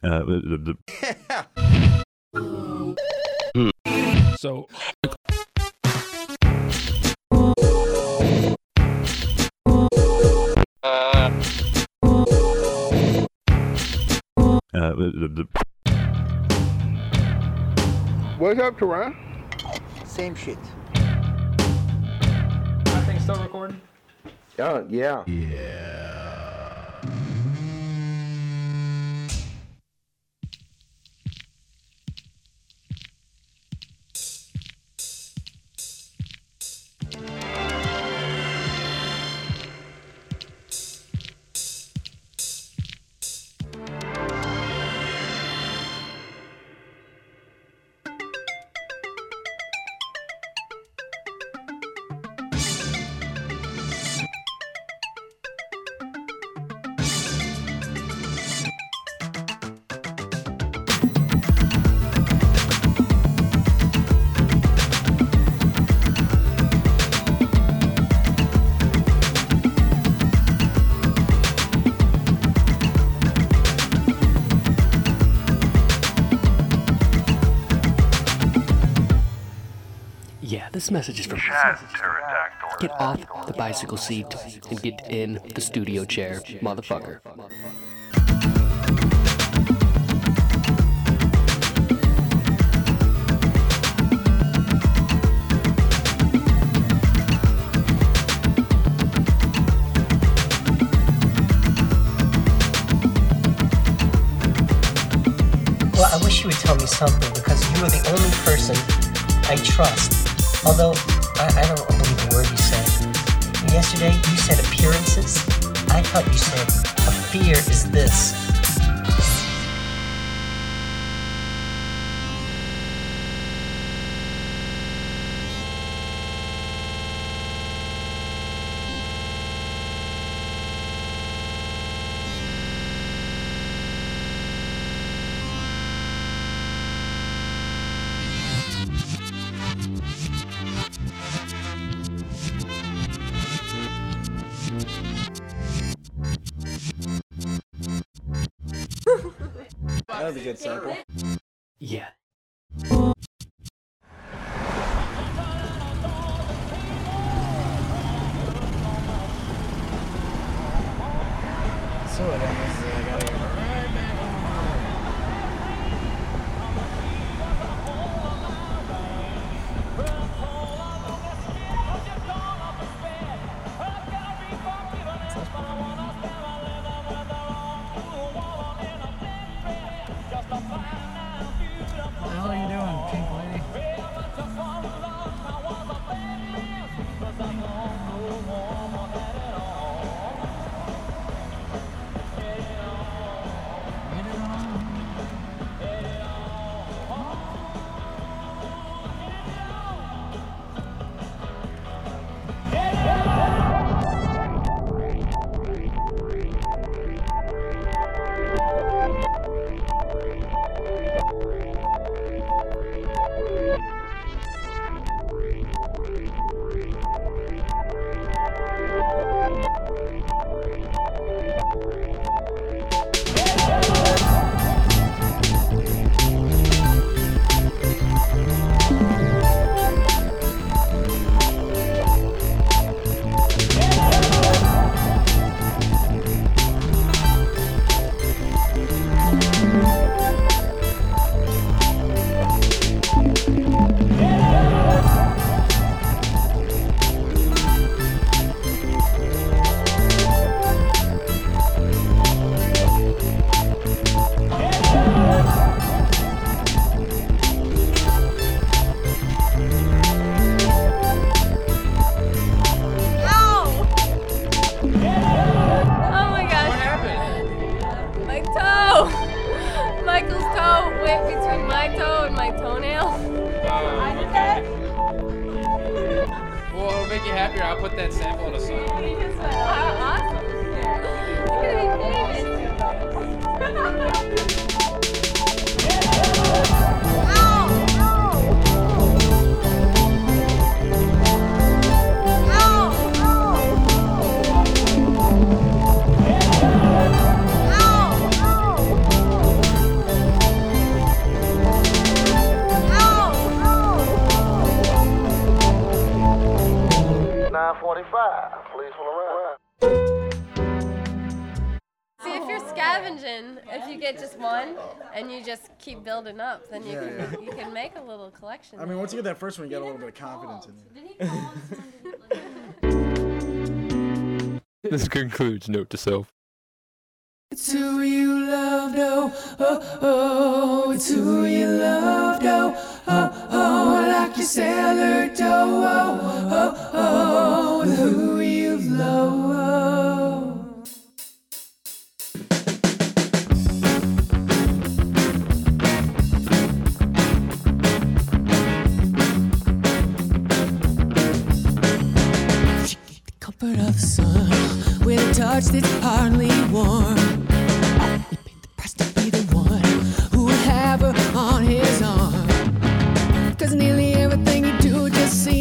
Uh, the, the, So uh, the, the, What's up, Teron? Same shit. I think still recording. Oh, yeah. Yeah, this message is from. Get off the bicycle seat and get in the studio chair, motherfucker. Well, I wish you would tell me something because you are the only person I trust. Although, I, I don't believe a word you said. Yesterday, you said appearances. I thought you said a fear is this. Good sample. Yeah. That sample See, if you're scavenging, if you get just one and you just keep building up, then you Yeah, can you can make a little collection. I mean, once you get that first one, you get a little bit of confidence in you. This concludes Note to Self. It's who you loved, oh, oh, oh. It's who you loved, oh, oh, oh. Your sailor dough, oh, oh, oh. With who you love. Comfort of the sun with a touch that's hardly warm. He paid the price to be the one who would have her on his arm. Nearly everything you do just seemed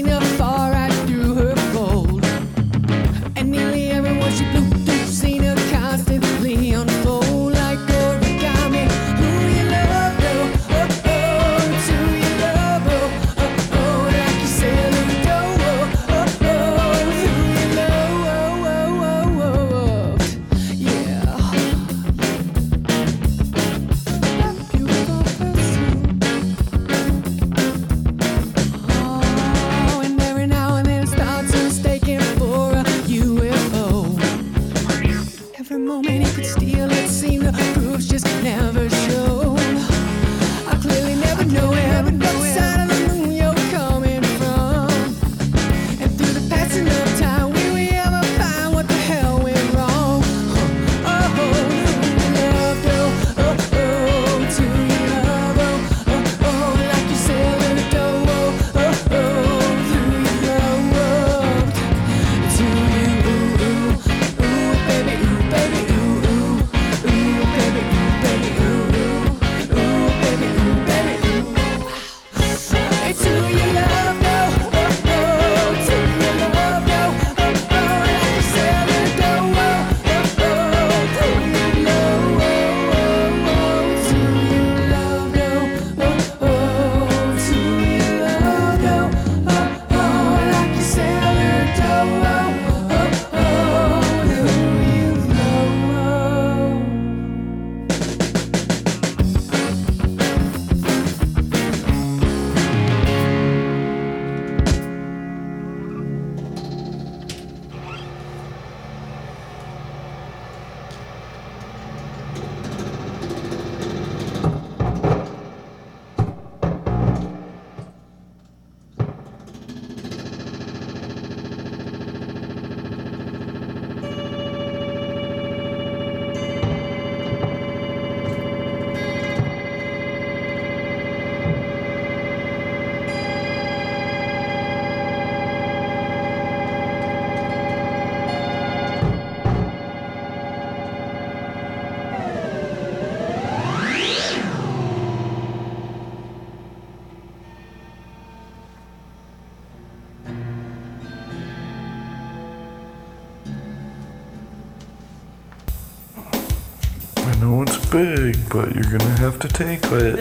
but you're gonna have to take it.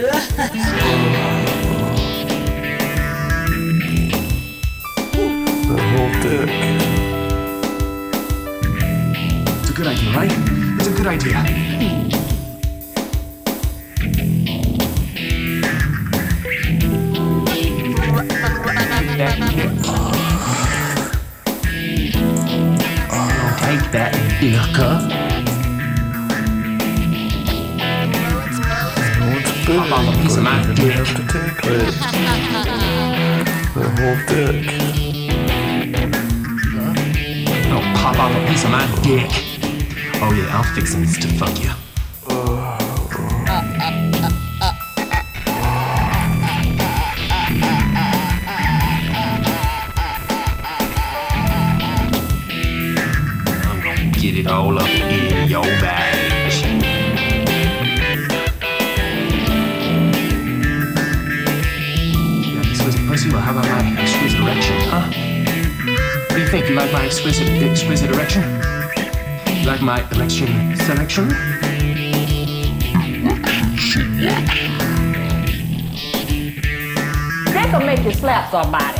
the whole dick. It's a good idea, right? It's a good idea. Take that, Dirka. Know it's big, Pop off a piece of my dick. have to take it. The whole dick. Oh, pop off a piece of my dick. Oh yeah, I'll fix him to fuck you. Think? You like my exquisite, exquisite erection? You like my election selection? That can make you slap somebody.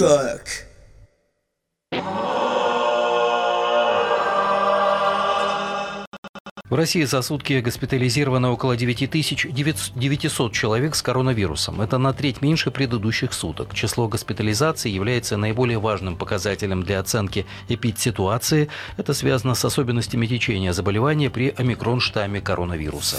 Dark. В России за сутки госпитализировано около 9900 человек с коронавирусом. Это на треть меньше предыдущих суток. Число госпитализаций является наиболее важным показателем для оценки эпидситуации. Это связано с особенностями течения заболевания при омикрон-штамме коронавируса.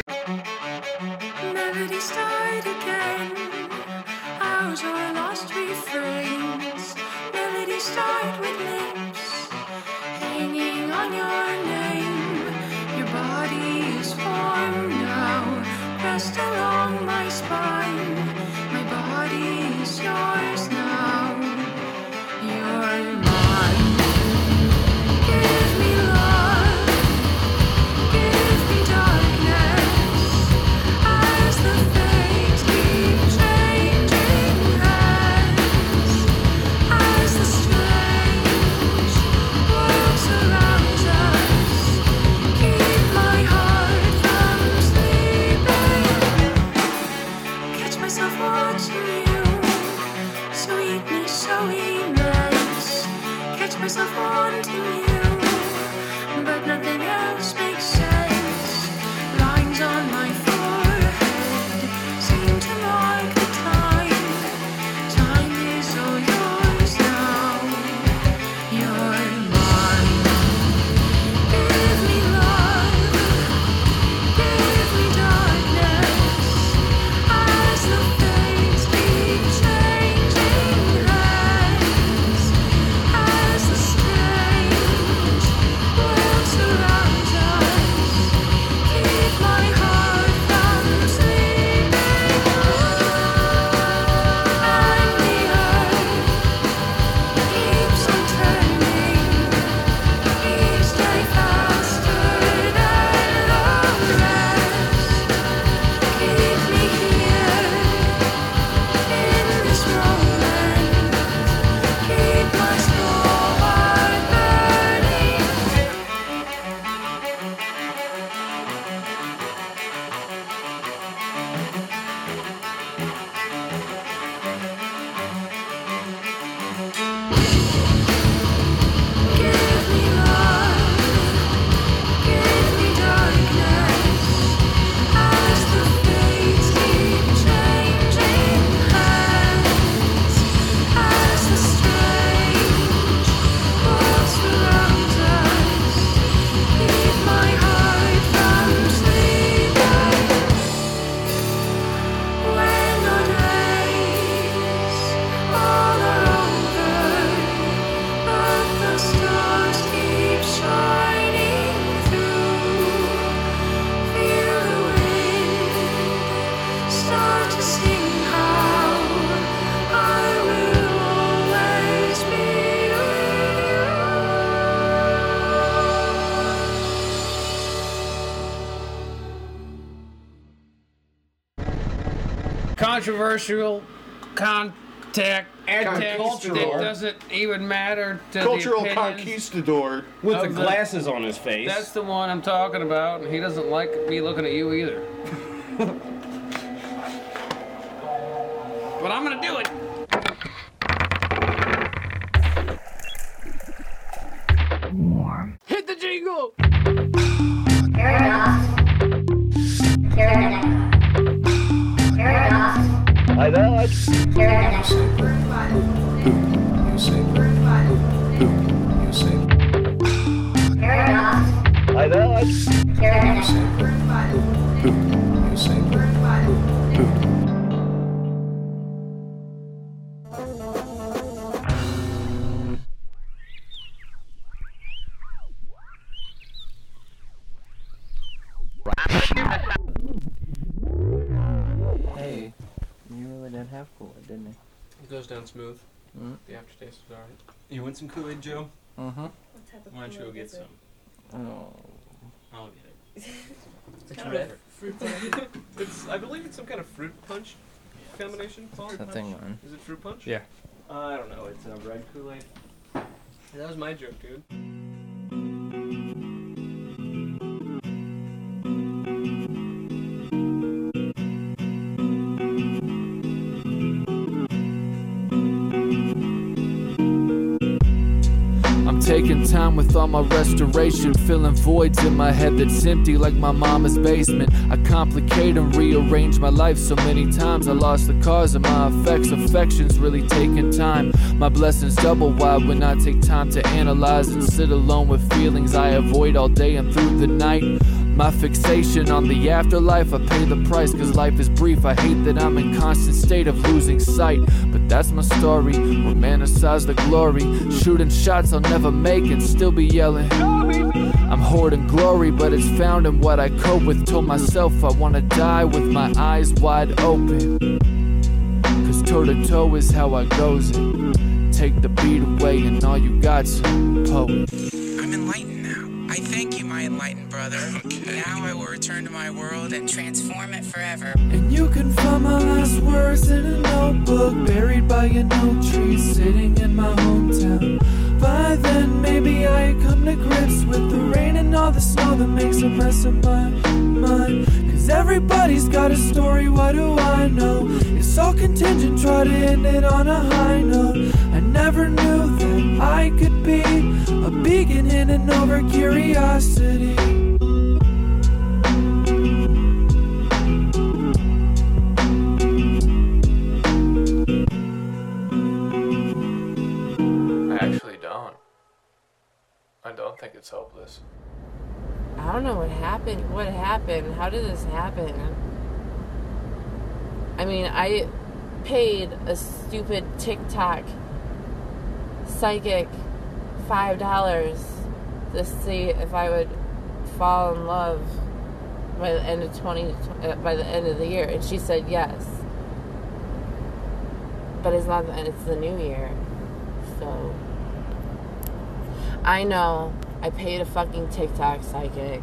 start again. Ours are lost refrains. Melodies start with lips hanging on your name. Your body is formed now, pressed along my spine. Watching you, sweetness so immense. Catch myself wanting you, but nothing else controversial contact text Cultural. that doesn't even matter to Cultural the opinions conquistador. With of the glasses on his face. That's the one I'm talking about, and he doesn't like me looking at you either. but I'm gonna do it. Down smooth. Mm. The aftertaste is alright. You want some Kool-Aid, Joe? Mm-hmm. Why don't you go get some? Oh. I'll get it. It's It's kind red. of fruit punch. it's, I believe it's some kind of fruit punch combination. Fruit Something punch? on. Is it fruit punch? Yeah. Uh, I don't know. It's a red Kool-Aid. That was my joke, dude. Taking time with all my restoration, filling voids in my head that's empty like my mama's basement. I complicate and rearrange my life so many times. I lost the cause of my effects, affections really taking time. My blessings double wide when I take time to analyze and sit alone with feelings I avoid all day and through the night. My fixation on the afterlife, I pay the price cause life is brief. I hate that I'm in constant state of losing sight, but that's my story. Romanticize the glory, shooting shots I'll never make and still be yelling. I'm hoarding glory, but it's found in what I cope with. Told myself I wanna die with my eyes wide open. Cause toe to toe is how I goes it. Take the beat away and all you got's a poet. Brother. Now I will return to my world and transform it forever. And you can find my last words in a notebook buried by an oak tree sitting in my hometown. By then, maybe I come to grips with the rain and all the snow that makes a mess of my mind. Cause everybody's got a story, what do I know? It's all contingent, try to end it on a high note. I never knew that I could be a beacon hidden over curiosity. I actually don't. I don't think it's hopeless. I don't know what happened. What happened? How did this happen? I mean, I paid a stupid TikTok psychic five dollars to see if I would fall in love by the end of twenty uh, by the end of the year, and she said yes. But it's not. the end; It's the new year, so I know I paid a fucking TikTok psychic.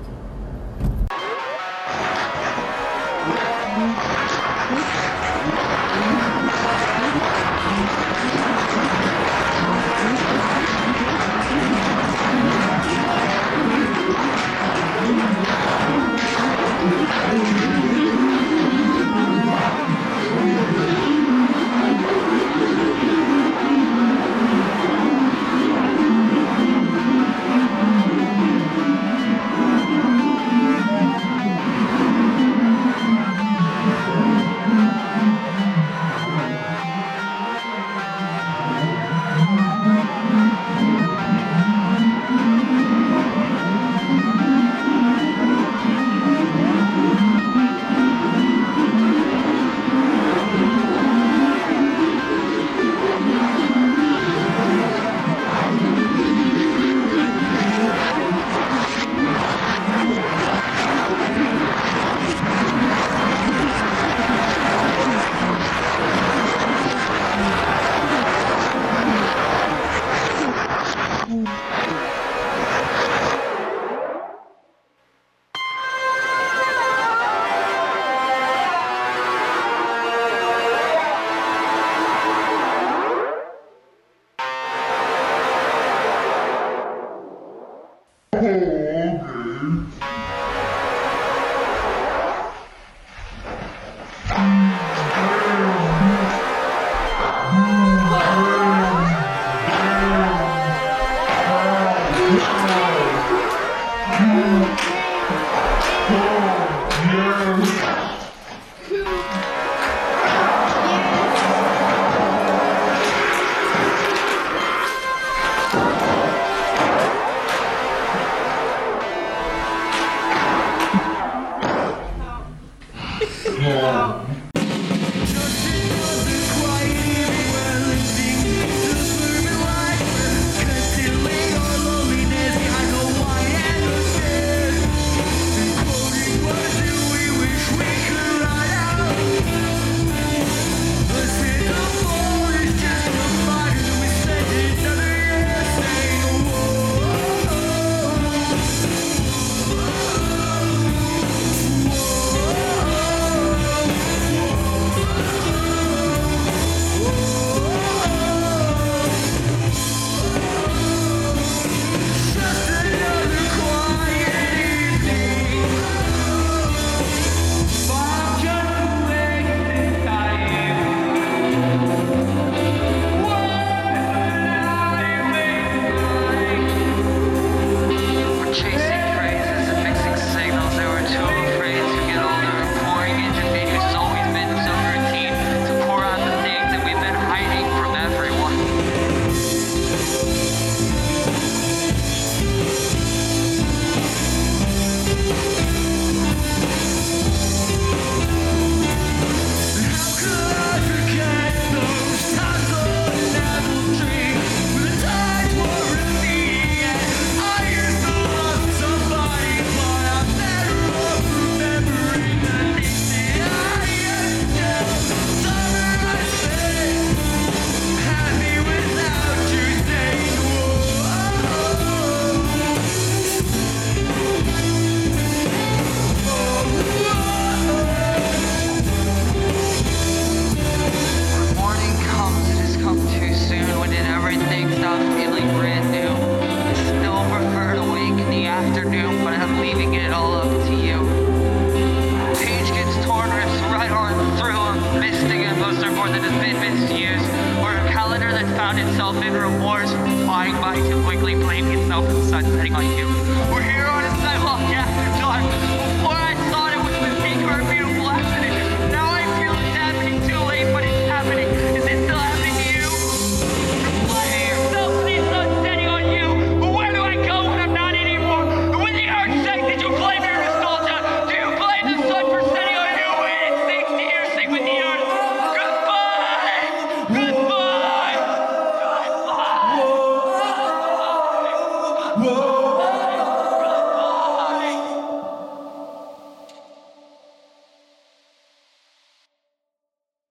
sun itself and rewards flying by too quickly, blaming itself and the sun setting on you. We're here on a sidewalk, yeah, dark.